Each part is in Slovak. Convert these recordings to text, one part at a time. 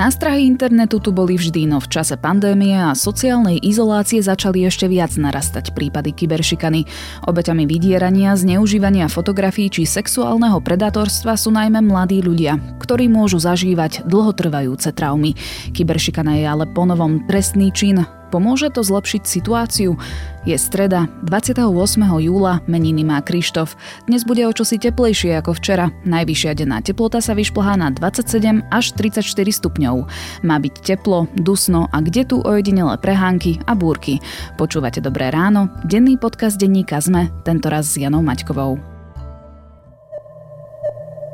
Nástrahy internetu tu boli vždy, no v čase pandémie a sociálnej izolácie začali ešte viac narastať prípady kyberšikany. Obeťami vydierania, zneužívania fotografií či sexuálneho predátorstva sú najmä mladí ľudia, ktorí môžu zažívať dlhotrvajúce traumy. Kyberšikana je ale ponovom trestný čin, Pomôže to zlepšiť situáciu? Je streda, 28. júla, meniny má Krištof. Dnes bude o čosi teplejšie ako včera. Najvyššia denná teplota sa vyšplhá na 27 až 34 stupňov. Má byť teplo, dusno a kde tu ojedinele prehánky a búrky. Počúvate Dobré ráno, denný podcast denníka ZME, tentoraz s Janou Maťkovou.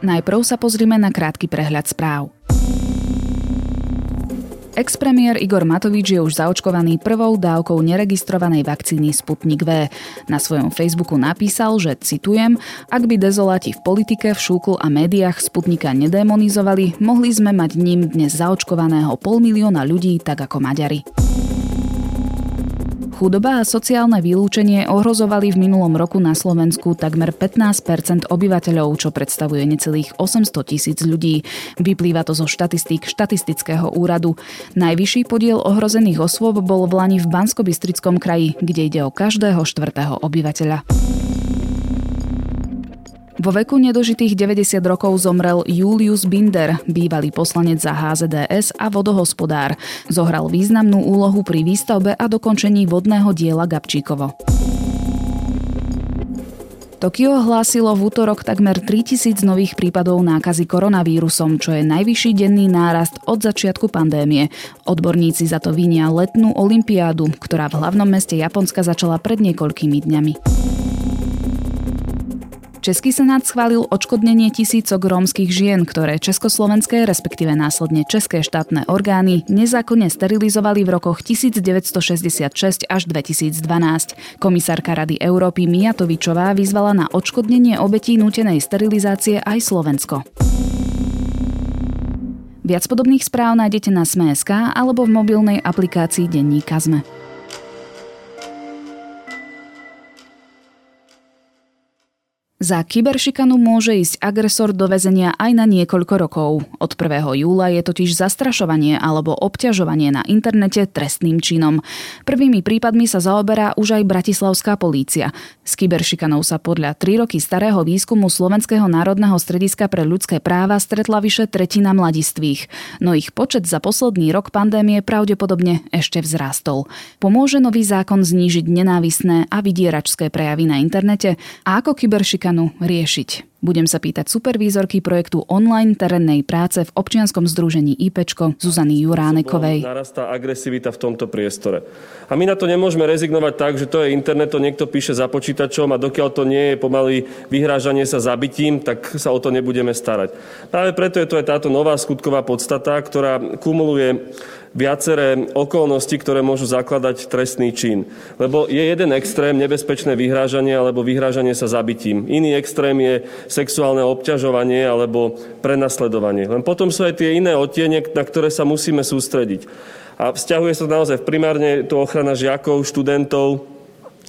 Najprv sa pozrime na krátky prehľad správ. Ex-premiér Igor Matovič je už zaočkovaný prvou dávkou neregistrovanej vakcíny Sputnik V. Na svojom Facebooku napísal, že citujem, ak by dezoláti v politike, v šúklu a médiách Sputnika nedemonizovali, mohli sme mať ním dnes zaočkovaného pol milióna ľudí, tak ako Maďari. Chudoba a sociálne vylúčenie ohrozovali v minulom roku na Slovensku takmer 15% obyvateľov, čo predstavuje necelých 800 tisíc ľudí. Vyplýva to zo štatistík štatistického úradu. Najvyšší podiel ohrozených osôb bol v Lani v bansko kraji, kde ide o každého štvrtého obyvateľa. Vo veku nedožitých 90 rokov zomrel Julius Binder, bývalý poslanec za HZDS a vodohospodár. Zohral významnú úlohu pri výstavbe a dokončení vodného diela Gabčíkovo. Tokio hlásilo v útorok takmer 3000 nových prípadov nákazy koronavírusom, čo je najvyšší denný nárast od začiatku pandémie. Odborníci za to vinia letnú olympiádu, ktorá v hlavnom meste Japonska začala pred niekoľkými dňami. Český senát schválil odškodnenie tisícok rómskych žien, ktoré československé, respektíve následne české štátne orgány nezákonne sterilizovali v rokoch 1966 až 2012. Komisárka Rady Európy Mijatovičová vyzvala na odškodnenie obetí nútenej sterilizácie aj Slovensko. Viac podobných správ nájdete na Sme.sk alebo v mobilnej aplikácii Denníka Zme. Za kyberšikanu môže ísť agresor do väzenia aj na niekoľko rokov. Od 1. júla je totiž zastrašovanie alebo obťažovanie na internete trestným činom. Prvými prípadmi sa zaoberá už aj bratislavská polícia. S kyberšikanou sa podľa 3 roky starého výskumu Slovenského národného strediska pre ľudské práva stretla vyše tretina mladistvých. No ich počet za posledný rok pandémie pravdepodobne ešte vzrástol. Pomôže nový zákon znížiť nenávisné a vydieračské prejavy na internete? A ako kyberšikanu občanu riešiť. Budem sa pýtať supervízorky projektu online terénnej práce v občianskom združení IPčko Zuzany Juránekovej. Narastá agresivita v tomto priestore. A my na to nemôžeme rezignovať tak, že to je internet, to niekto píše za počítačom a dokiaľ to nie je pomaly vyhrážanie sa zabitím, tak sa o to nebudeme starať. Práve preto je to aj táto nová skutková podstata, ktorá kumuluje viaceré okolnosti, ktoré môžu zakladať trestný čin. Lebo je jeden extrém nebezpečné vyhrážanie alebo vyhrážanie sa zabitím. Iný extrém je sexuálne obťažovanie alebo prenasledovanie. Len potom sú aj tie iné odtiene, na ktoré sa musíme sústrediť. A vzťahuje sa naozaj primárne to ochrana žiakov, študentov,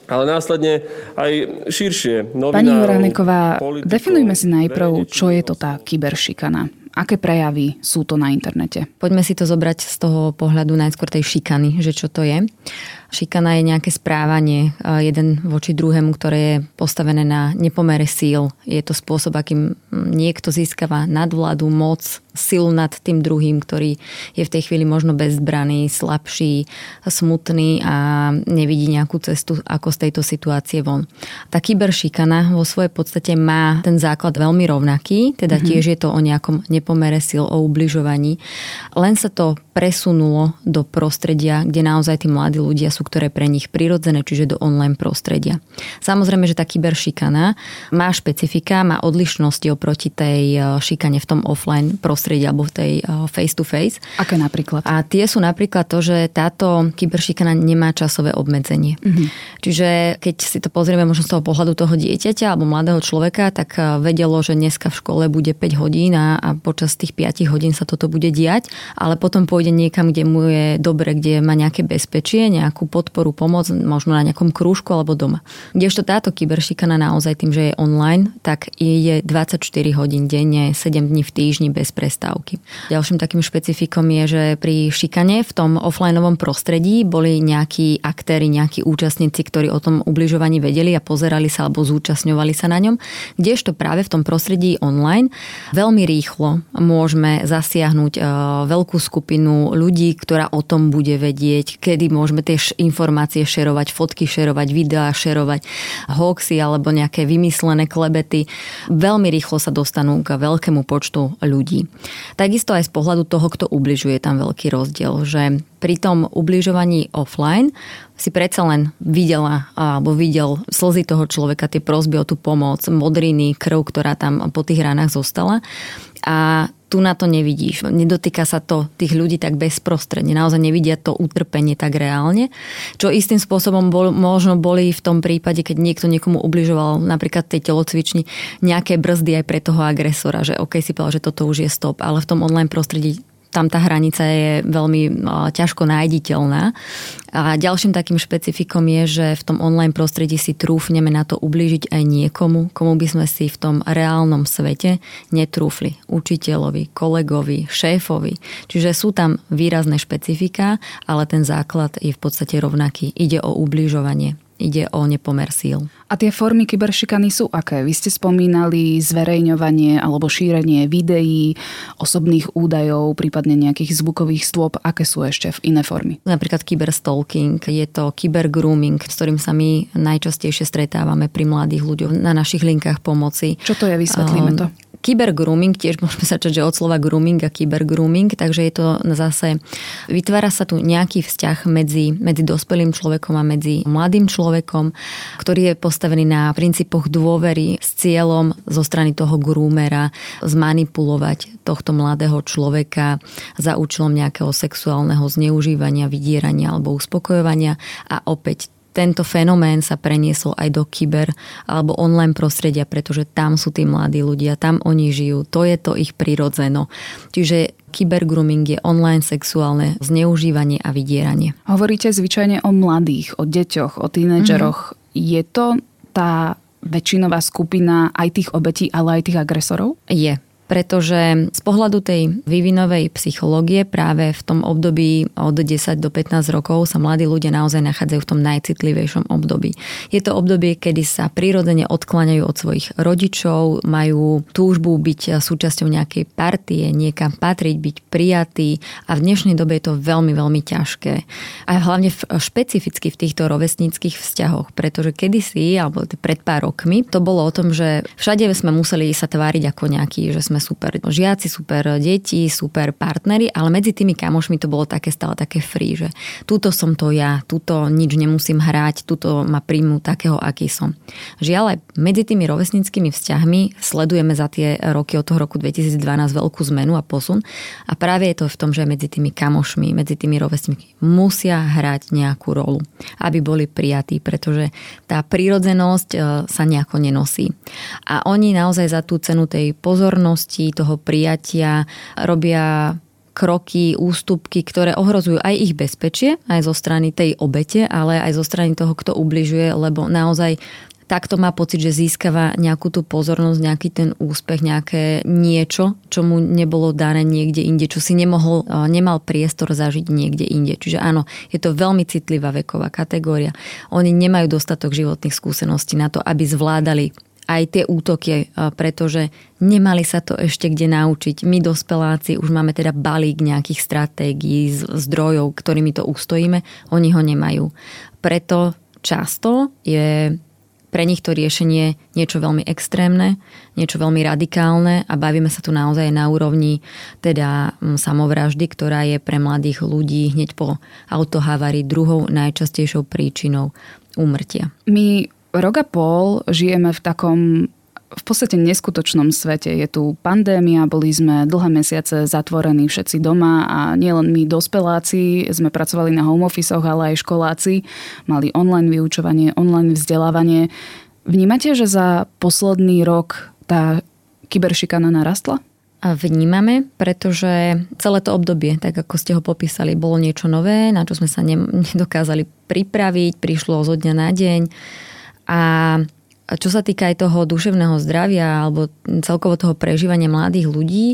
ale následne aj širšie. Pani Joraneková, definujme si najprv, čo je to tá kyberšikana. Aké prejavy sú to na internete? Poďme si to zobrať z toho pohľadu najskôr tej šikany, že čo to je. Šikana je nejaké správanie jeden voči druhému, ktoré je postavené na nepomere síl. Je to spôsob, akým niekto získava nadvládu, moc, silu nad tým druhým, ktorý je v tej chvíli možno bezbraný, slabší, smutný a nevidí nejakú cestu, ako z tejto situácie von. Tá kyberšikana vo svojej podstate má ten základ veľmi rovnaký, teda mm-hmm. tiež je to o nejakom nepomere síl, o ubližovaní. Len sa to presunulo do prostredia, kde naozaj tí mladí ľudia sú, ktoré pre nich prirodzené, čiže do online prostredia. Samozrejme, že tá kyberšikana má špecifika, má odlišnosti oproti tej e, šikane v tom offline prostredí alebo v tej face-to-face. Aké napríklad? A tie sú napríklad to, že táto kyberšikana nemá časové obmedzenie. Mm-hmm. Čiže keď si to pozrieme možno z toho pohľadu toho dieťaťa alebo mladého človeka, tak e, vedelo, že dneska v škole bude 5 hodín a, a počas tých 5 hodín sa toto bude diať, ale potom pôjde niekam, kde mu je dobre, kde má nejaké bezpečie, nejakú podporu, pomoc, možno na nejakom krúžku alebo doma. Kdežto táto kyberšikana naozaj tým, že je online, tak je 24 hodín denne, 7 dní v týždni bez prestávky. Ďalším takým špecifikom je, že pri šikane v tom offlineovom prostredí boli nejakí aktéry, nejakí účastníci, ktorí o tom ubližovaní vedeli a pozerali sa alebo zúčastňovali sa na ňom. Kdežto práve v tom prostredí online veľmi rýchlo môžeme zasiahnuť e, veľkú skupinu ľudí, ktorá o tom bude vedieť, kedy môžeme tie informácie šerovať, fotky šerovať, videá šerovať, hoaxy alebo nejaké vymyslené klebety. Veľmi rýchlo sa dostanú k veľkému počtu ľudí. Takisto aj z pohľadu toho, kto ubližuje, tam veľký rozdiel, že pri tom ubližovaní offline si predsa len videla alebo videl slzy toho človeka, tie prosby o tú pomoc, modriny, krv, ktorá tam po tých ranách zostala. A tu na to nevidíš. Nedotýka sa to tých ľudí tak bezprostredne. Naozaj nevidia to utrpenie tak reálne. Čo istým spôsobom bol, možno boli v tom prípade, keď niekto niekomu ubližoval napríklad tej telocvični nejaké brzdy aj pre toho agresora, že OK si povedal, že toto už je stop, ale v tom online prostredí tam tá hranica je veľmi ťažko nájditeľná. A ďalším takým špecifikom je, že v tom online prostredí si trúfneme na to ublížiť aj niekomu, komu by sme si v tom reálnom svete netrúfli. Učiteľovi, kolegovi, šéfovi. Čiže sú tam výrazné špecifika, ale ten základ je v podstate rovnaký. Ide o ubližovanie ide o nepomer síl. A tie formy kyberšikany sú aké? Vy ste spomínali zverejňovanie alebo šírenie videí, osobných údajov, prípadne nejakých zvukových stôp. Aké sú ešte v iné formy? Napríklad kyberstalking, je to kybergrooming, s ktorým sa my najčastejšie stretávame pri mladých ľuďoch na našich linkách pomoci. Čo to je? Vysvetlíme to. Kybergrooming, tiež môžeme sa čať, že od slova grooming a kybergrooming, takže je to zase, vytvára sa tu nejaký vzťah medzi, medzi dospelým človekom a medzi mladým človekom, ktorý je postavený na princípoch dôvery s cieľom zo strany toho groomera zmanipulovať tohto mladého človeka za účelom nejakého sexuálneho zneužívania, vydierania alebo uspokojovania. A opäť tento fenomén sa preniesol aj do kyber alebo online prostredia, pretože tam sú tí mladí ľudia, tam oni žijú, to je to ich prirodzeno. Čiže kybergrooming je online sexuálne zneužívanie a vydieranie. Hovoríte zvyčajne o mladých, o deťoch, o tínedžeroch. Mm-hmm. Je to tá väčšinová skupina aj tých obetí, ale aj tých agresorov? Je pretože z pohľadu tej vývinovej psychológie práve v tom období od 10 do 15 rokov sa mladí ľudia naozaj nachádzajú v tom najcitlivejšom období. Je to obdobie, kedy sa prirodzene odkláňajú od svojich rodičov, majú túžbu byť súčasťou nejakej partie, niekam patriť, byť prijatý a v dnešnej dobe je to veľmi, veľmi ťažké. A hlavne v, špecificky v týchto rovesníckých vzťahoch, pretože kedysi, alebo pred pár rokmi, to bolo o tom, že všade sme museli sa tváriť ako nejaký, že sme super žiaci, super deti, super partnery, ale medzi tými kamošmi to bolo také stále také free, že túto som to ja, túto nič nemusím hrať, túto ma príjmu takého, aký som. Žiaľ aj medzi tými rovesnickými vzťahmi sledujeme za tie roky od toho roku 2012 veľkú zmenu a posun a práve je to v tom, že medzi tými kamošmi, medzi tými rovesníkmi musia hrať nejakú rolu, aby boli prijatí, pretože tá prírodzenosť e, sa nejako nenosí. A oni naozaj za tú cenu tej pozornosti milosti, toho prijatia robia kroky, ústupky, ktoré ohrozujú aj ich bezpečie, aj zo strany tej obete, ale aj zo strany toho, kto ubližuje, lebo naozaj takto má pocit, že získava nejakú tú pozornosť, nejaký ten úspech, nejaké niečo, čo mu nebolo dané niekde inde, čo si nemohol, nemal priestor zažiť niekde inde. Čiže áno, je to veľmi citlivá veková kategória. Oni nemajú dostatok životných skúseností na to, aby zvládali aj tie útoky, pretože nemali sa to ešte kde naučiť. My dospeláci už máme teda balík nejakých stratégií, zdrojov, ktorými to ustojíme, oni ho nemajú. Preto často je pre nich to riešenie niečo veľmi extrémne, niečo veľmi radikálne a bavíme sa tu naozaj na úrovni teda samovraždy, ktorá je pre mladých ľudí hneď po autohavárii druhou najčastejšou príčinou úmrtia. My rok a pol žijeme v takom v podstate neskutočnom svete. Je tu pandémia, boli sme dlhé mesiace zatvorení všetci doma a nielen my dospeláci sme pracovali na home office ale aj školáci mali online vyučovanie, online vzdelávanie. Vnímate, že za posledný rok tá kyberšikana narastla? Vnímame, pretože celé to obdobie, tak ako ste ho popísali, bolo niečo nové, na čo sme sa nedokázali pripraviť, prišlo zo dňa na deň. A čo sa týka aj toho duševného zdravia alebo celkovo toho prežívania mladých ľudí,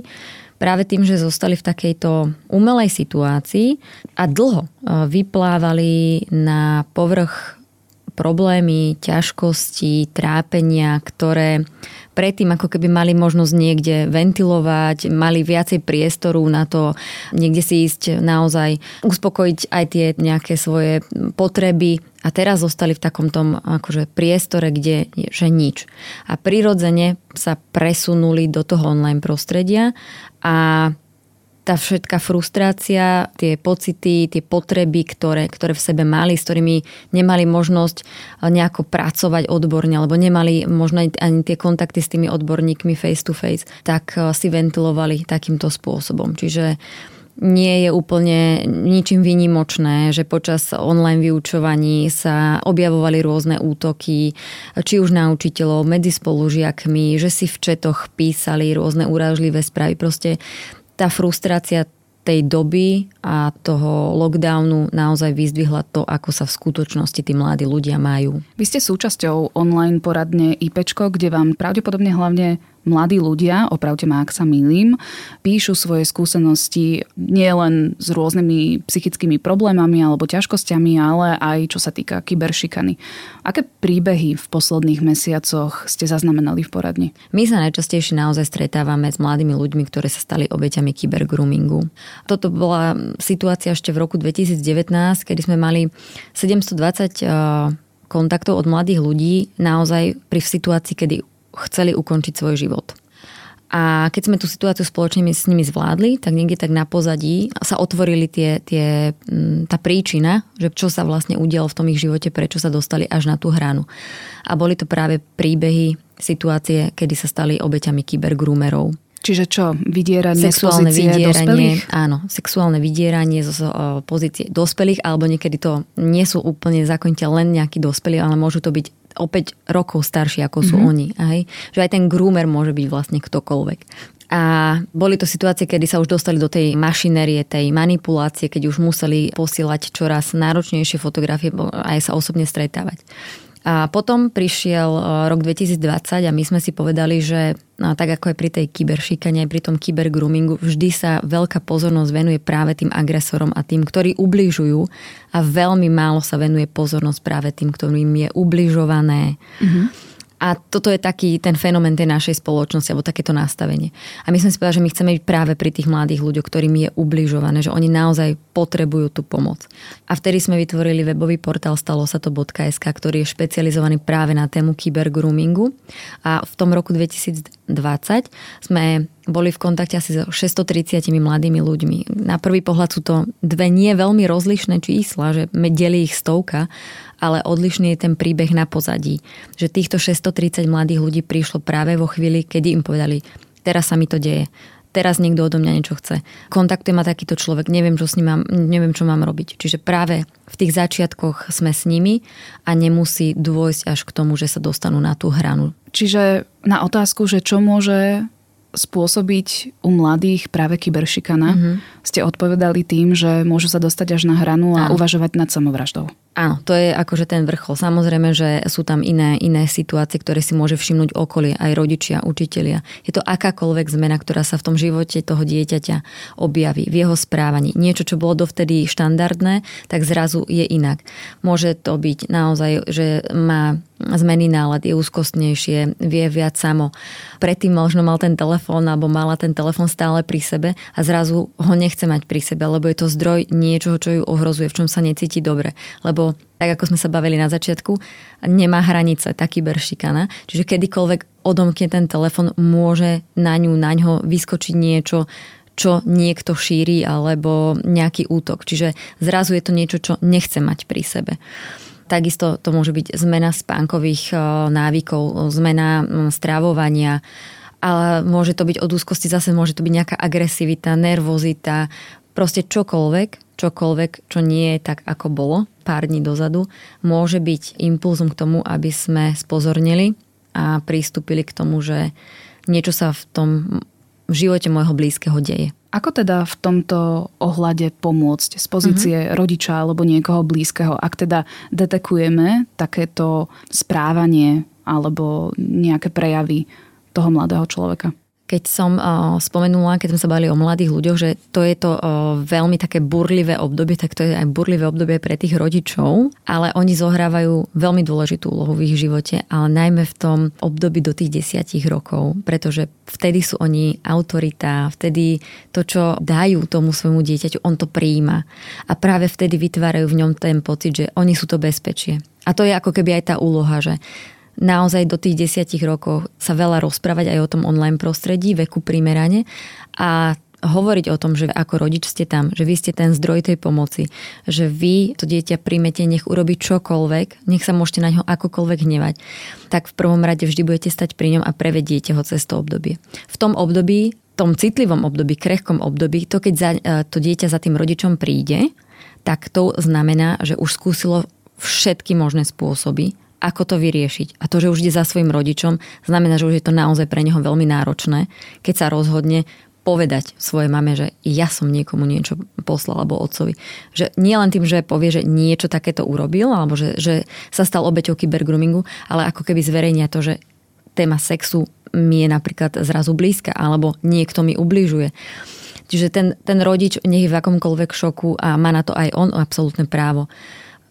práve tým, že zostali v takejto umelej situácii a dlho e, vyplávali na povrch problémy, ťažkosti, trápenia, ktoré predtým ako keby mali možnosť niekde ventilovať, mali viacej priestoru na to niekde si ísť naozaj uspokojiť aj tie nejaké svoje potreby a teraz zostali v takom tom akože priestore, kde je, že nič. A prirodzene sa presunuli do toho online prostredia a tá všetká frustrácia, tie pocity, tie potreby, ktoré, ktoré v sebe mali, s ktorými nemali možnosť eh, nejako pracovať odborne, alebo nemali možno ani tie kontakty s tými odborníkmi face to face, tak eh, si ventilovali takýmto spôsobom. Čiže nie je úplne ničím výnimočné, že počas online vyučovaní sa objavovali rôzne útoky, či už na učiteľov, medzi spolužiakmi, že si v četoch písali rôzne urážlivé správy. Proste tá frustrácia tej doby a toho lockdownu naozaj vyzdvihla to, ako sa v skutočnosti tí mladí ľudia majú. Vy ste súčasťou online poradne IPčko, kde vám pravdepodobne hlavne mladí ľudia, opravte ma, ak sa milím, píšu svoje skúsenosti nielen s rôznymi psychickými problémami alebo ťažkosťami, ale aj čo sa týka kyberšikany. Aké príbehy v posledných mesiacoch ste zaznamenali v poradni? My sa najčastejšie naozaj stretávame s mladými ľuďmi, ktorí sa stali obeťami kybergroomingu. Toto bola situácia ešte v roku 2019, kedy sme mali 720 eh, kontaktov od mladých ľudí naozaj pri situácii, kedy chceli ukončiť svoj život. A keď sme tú situáciu spoločne s nimi zvládli, tak niekde tak na pozadí sa otvorili tie, tie, tá príčina, že čo sa vlastne udialo v tom ich živote, prečo sa dostali až na tú hranu. A boli to práve príbehy, situácie, kedy sa stali obeťami kybergroomerov. Čiže čo? Vydieranie sexuálne z vydieranie, dospelých? Áno, sexuálne vydieranie z pozície dospelých, alebo niekedy to nie sú úplne zákonite len nejakí dospelí, ale môžu to byť o 5 rokov starší, ako sú mm-hmm. oni. Aj? Že aj ten groomer môže byť vlastne ktokoľvek. A boli to situácie, kedy sa už dostali do tej mašinérie, tej manipulácie, keď už museli posielať čoraz náročnejšie fotografie a aj sa osobne stretávať. A potom prišiel e, rok 2020 a my sme si povedali, že no, tak ako aj pri tej kyberšikane, aj pri tom kybergroomingu, vždy sa veľká pozornosť venuje práve tým agresorom a tým, ktorí ubližujú a veľmi málo sa venuje pozornosť práve tým, ktorým je ubližované. Mm-hmm a toto je taký ten fenomén tej našej spoločnosti, alebo takéto nastavenie. A my sme si povedali, že my chceme byť práve pri tých mladých ľuďoch, ktorým je ubližované, že oni naozaj potrebujú tú pomoc. A vtedy sme vytvorili webový portál stalo sa to.sk, ktorý je špecializovaný práve na tému kybergroomingu. A v tom roku 2020 sme boli v kontakte asi so 630 mladými ľuďmi. Na prvý pohľad sú to dve nie veľmi rozlišné čísla, že delí ich stovka, ale odlišný je ten príbeh na pozadí. Že týchto 630 mladých ľudí prišlo práve vo chvíli, kedy im povedali, teraz sa mi to deje teraz niekto odo mňa niečo chce. Kontaktuje ma takýto človek, neviem, čo s ním mám, neviem, čo mám robiť. Čiže práve v tých začiatkoch sme s nimi a nemusí dôjsť až k tomu, že sa dostanú na tú hranu. Čiže na otázku, že čo môže spôsobiť u mladých práve kyberšikana, mm-hmm. ste odpovedali tým, že môžu sa dostať až na hranu a Áno. uvažovať nad samovraždou. Áno, to je akože ten vrchol. Samozrejme, že sú tam iné, iné situácie, ktoré si môže všimnúť okolie, aj rodičia, učitelia. Je to akákoľvek zmena, ktorá sa v tom živote toho dieťaťa objaví, v jeho správaní. Niečo, čo bolo dovtedy štandardné, tak zrazu je inak. Môže to byť naozaj, že má zmeny nálad, je úzkostnejšie, vie viac samo. Predtým možno mal ten telefón alebo mala ten telefón stále pri sebe a zrazu ho nechce mať pri sebe, lebo je to zdroj niečoho, čo ju ohrozuje, v čom sa necíti dobre. Lebo tak ako sme sa bavili na začiatku, nemá hranice tá kyberšikana. Čiže kedykoľvek odomkne ten telefon, môže na ňu, na ňo vyskočiť niečo, čo niekto šíri alebo nejaký útok. Čiže zrazu je to niečo, čo nechce mať pri sebe. Takisto to môže byť zmena spánkových e, návykov, zmena strávovania, ale môže to byť od úzkosti, zase môže to byť nejaká agresivita, nervozita, proste čokoľvek, čokoľvek, čo nie je tak, ako bolo pár dní dozadu, môže byť impulzom k tomu, aby sme spozornili a pristúpili k tomu, že niečo sa v tom v živote môjho blízkeho deje. Ako teda v tomto ohľade pomôcť z pozície uh-huh. rodiča alebo niekoho blízkeho, ak teda detekujeme takéto správanie alebo nejaké prejavy toho mladého človeka? Keď som uh, spomenula, keď sme sa bavili o mladých ľuďoch, že to je to uh, veľmi také burlivé obdobie, tak to je aj burlivé obdobie pre tých rodičov, ale oni zohrávajú veľmi dôležitú úlohu v ich živote, ale najmä v tom období do tých desiatich rokov, pretože vtedy sú oni autorita, vtedy to, čo dajú tomu svojmu dieťaťu, on to prijíma. A práve vtedy vytvárajú v ňom ten pocit, že oni sú to bezpečie. A to je ako keby aj tá úloha, že naozaj do tých desiatich rokov sa veľa rozprávať aj o tom online prostredí, veku primerane a hovoriť o tom, že ako rodič ste tam, že vy ste ten zdroj tej pomoci, že vy to dieťa príjmete, nech urobí čokoľvek, nech sa môžete na ňo akokoľvek hnevať, tak v prvom rade vždy budete stať pri ňom a prevediete ho cez to obdobie. V tom období, tom citlivom období, krehkom období, to keď za, e, to dieťa za tým rodičom príde, tak to znamená, že už skúsilo všetky možné spôsoby, ako to vyriešiť. A to, že už ide za svojim rodičom, znamená, že už je to naozaj pre neho veľmi náročné, keď sa rozhodne povedať svojej mame, že ja som niekomu niečo poslal alebo otcovi. Že nie len tým, že povie, že niečo takéto urobil alebo že, že sa stal obeťou kybergroomingu, ale ako keby zverejnia to, že téma sexu mi je napríklad zrazu blízka alebo niekto mi ubližuje. Čiže ten, ten rodič nech je v akomkoľvek šoku a má na to aj on absolútne právo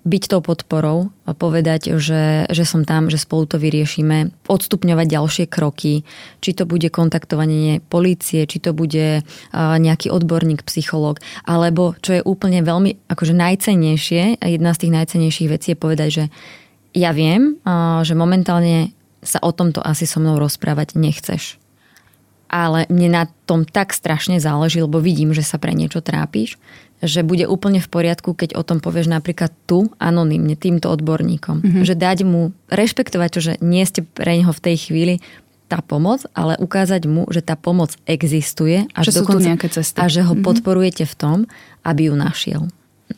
byť tou podporou a povedať, že, že som tam, že spolu to vyriešime, odstupňovať ďalšie kroky, či to bude kontaktovanie polície, či to bude nejaký odborník, psychológ, alebo čo je úplne veľmi akože najcennejšie, jedna z tých najcennejších vecí je povedať, že ja viem, že momentálne sa o tomto asi so mnou rozprávať nechceš. Ale mne na tom tak strašne záleží, lebo vidím, že sa pre niečo trápiš, že bude úplne v poriadku, keď o tom povieš napríklad tu, anonymne, týmto odborníkom. Mm-hmm. Že dať mu, rešpektovať to, že nie ste pre neho v tej chvíli tá pomoc, ale ukázať mu, že tá pomoc existuje a že, dokonca, nejaké cesty. A že ho mm-hmm. podporujete v tom, aby ju našiel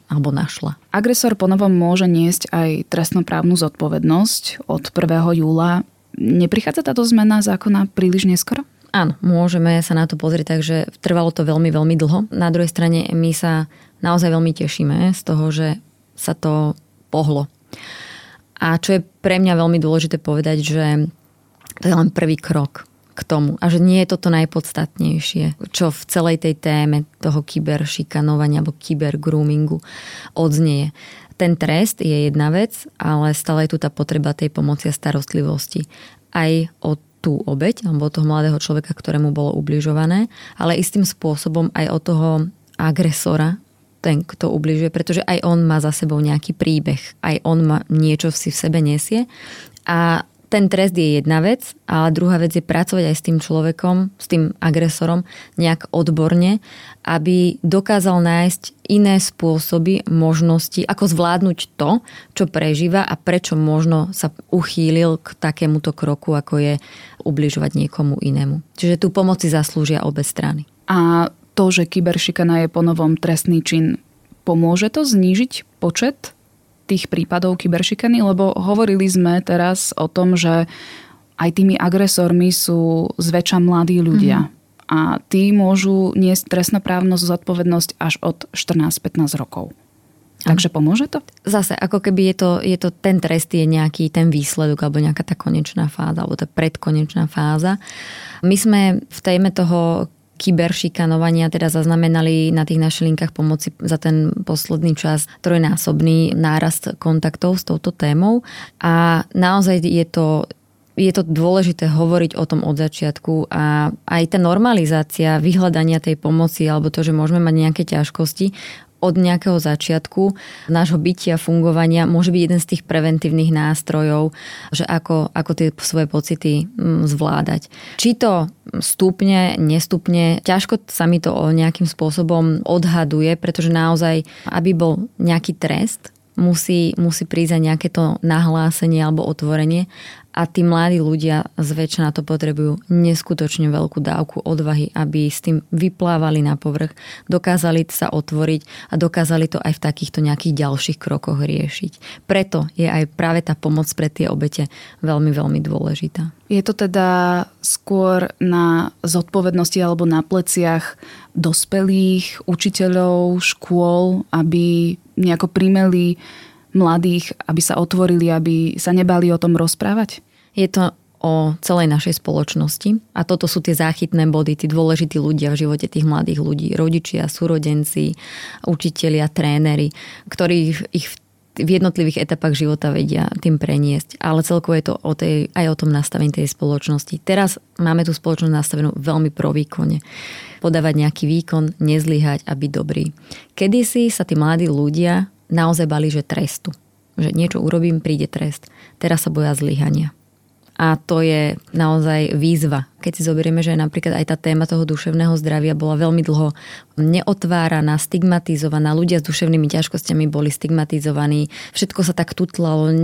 alebo našla. Agresor ponovom môže niesť aj trestnoprávnu zodpovednosť od 1. júla. Neprichádza táto zmena zákona príliš neskoro? Áno, môžeme sa na to pozrieť, takže trvalo to veľmi, veľmi dlho. Na druhej strane my sa naozaj veľmi tešíme z toho, že sa to pohlo. A čo je pre mňa veľmi dôležité povedať, že to je len prvý krok k tomu. A že nie je toto najpodstatnejšie, čo v celej tej téme toho kyberšikanovania alebo kybergroomingu odznieje. Ten trest je jedna vec, ale stále je tu tá potreba tej pomoci a starostlivosti. Aj od tú obeď, alebo toho mladého človeka, ktorému bolo ubližované, ale istým spôsobom aj od toho agresora, ten, kto ubližuje, pretože aj on má za sebou nejaký príbeh, aj on má niečo si v sebe nesie. A ten trest je jedna vec, ale druhá vec je pracovať aj s tým človekom, s tým agresorom nejak odborne, aby dokázal nájsť iné spôsoby, možnosti, ako zvládnuť to, čo prežíva a prečo možno sa uchýlil k takémuto kroku, ako je ubližovať niekomu inému. Čiže tu pomoci zaslúžia obe strany. A to, že kyberšikana je ponovom trestný čin, pomôže to znížiť počet tých prípadov kyberšikany? Lebo hovorili sme teraz o tom, že aj tými agresormi sú zväčša mladí ľudia. Mm-hmm. A tí môžu niesť trestnoprávnu zodpovednosť až od 14-15 rokov. Takže pomôže to? Zase, ako keby je to, je to, ten trest je nejaký ten výsledok alebo nejaká tá konečná fáza alebo tá predkonečná fáza. My sme v téme toho kyberšikanovania teda zaznamenali na tých našich linkách pomoci za ten posledný čas trojnásobný nárast kontaktov s touto témou. A naozaj je to je to dôležité hovoriť o tom od začiatku a aj tá normalizácia vyhľadania tej pomoci alebo to, že môžeme mať nejaké ťažkosti, od nejakého začiatku nášho bytia, fungovania môže byť jeden z tých preventívnych nástrojov, že ako, ako tie svoje pocity mm, zvládať. Či to stupne, nestupne, ťažko sa mi to nejakým spôsobom odhaduje, pretože naozaj, aby bol nejaký trest, musí, musí prísť aj nejaké to nahlásenie alebo otvorenie a tí mladí ľudia zväčša na to potrebujú neskutočne veľkú dávku odvahy, aby s tým vyplávali na povrch, dokázali sa otvoriť a dokázali to aj v takýchto nejakých ďalších krokoch riešiť. Preto je aj práve tá pomoc pre tie obete veľmi, veľmi dôležitá. Je to teda skôr na zodpovednosti alebo na pleciach dospelých, učiteľov, škôl, aby nejako primeli mladých, aby sa otvorili, aby sa nebali o tom rozprávať? Je to o celej našej spoločnosti a toto sú tie záchytné body, tí dôležití ľudia v živote tých mladých ľudí, rodičia, súrodenci, učitelia, tréneri, ktorí ich v jednotlivých etapách života vedia tým preniesť, ale celkovo je to o tej, aj o tom nastavení tej spoločnosti. Teraz máme tú spoločnosť nastavenú veľmi pro výkone. Podávať nejaký výkon, nezlyhať a byť dobrý. Kedysi sa tí mladí ľudia naozaj bali, že trestu. Že niečo urobím, príde trest. Teraz sa boja zlyhania a to je naozaj výzva. Keď si zoberieme, že napríklad aj tá téma toho duševného zdravia bola veľmi dlho neotváraná, stigmatizovaná, ľudia s duševnými ťažkosťami boli stigmatizovaní, všetko sa tak tutlalo,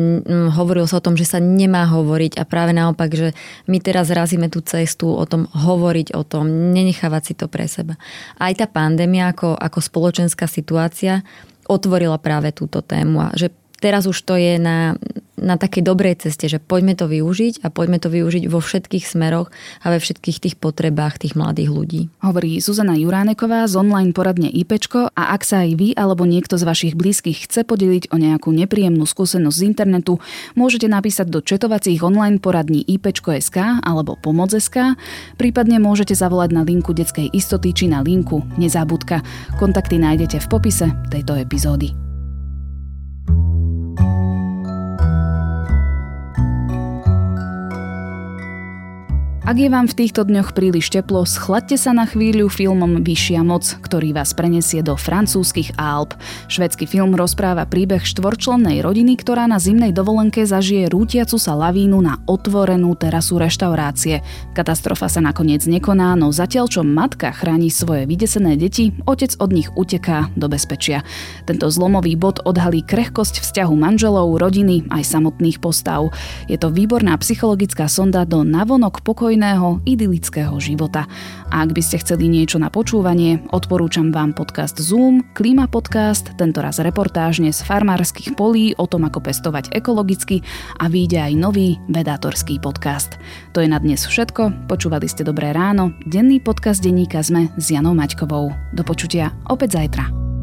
hovorilo sa o tom, že sa nemá hovoriť a práve naopak, že my teraz razíme tú cestu o tom hovoriť o tom, nenechávať si to pre seba. Aj tá pandémia ako, ako spoločenská situácia otvorila práve túto tému a že teraz už to je na, na takej dobrej ceste, že poďme to využiť a poďme to využiť vo všetkých smeroch a ve všetkých tých potrebách tých mladých ľudí. Hovorí Zuzana Juráneková z online poradne IPčko a ak sa aj vy alebo niekto z vašich blízkych chce podeliť o nejakú nepríjemnú skúsenosť z internetu, môžete napísať do četovacích online poradní IPčko.sk alebo Pomoc.sk, prípadne môžete zavolať na linku detskej istoty či na linku Nezabudka. Kontakty nájdete v popise tejto epizódy. Ak je vám v týchto dňoch príliš teplo, schladte sa na chvíľu filmom Vyššia moc, ktorý vás prenesie do francúzskych Alp. Švedský film rozpráva príbeh štvorčlennej rodiny, ktorá na zimnej dovolenke zažije rútiacu sa lavínu na otvorenú terasu reštaurácie. Katastrofa sa nakoniec nekoná, no zatiaľ čo matka chráni svoje vydesené deti, otec od nich uteká do bezpečia. Tento zlomový bod odhalí krehkosť vzťahu manželov, rodiny aj samotných postav. Je to výborná psychologická sonda do navonok pokoj pokojného, idylického života. A ak by ste chceli niečo na počúvanie, odporúčam vám podcast Zoom, Klima podcast, tentoraz reportážne z farmárskych polí o tom, ako pestovať ekologicky a vyjde aj nový vedátorský podcast. To je na dnes všetko, počúvali ste Dobré ráno, denný podcast denníka sme s Janou Maťkovou. Do počutia opäť zajtra.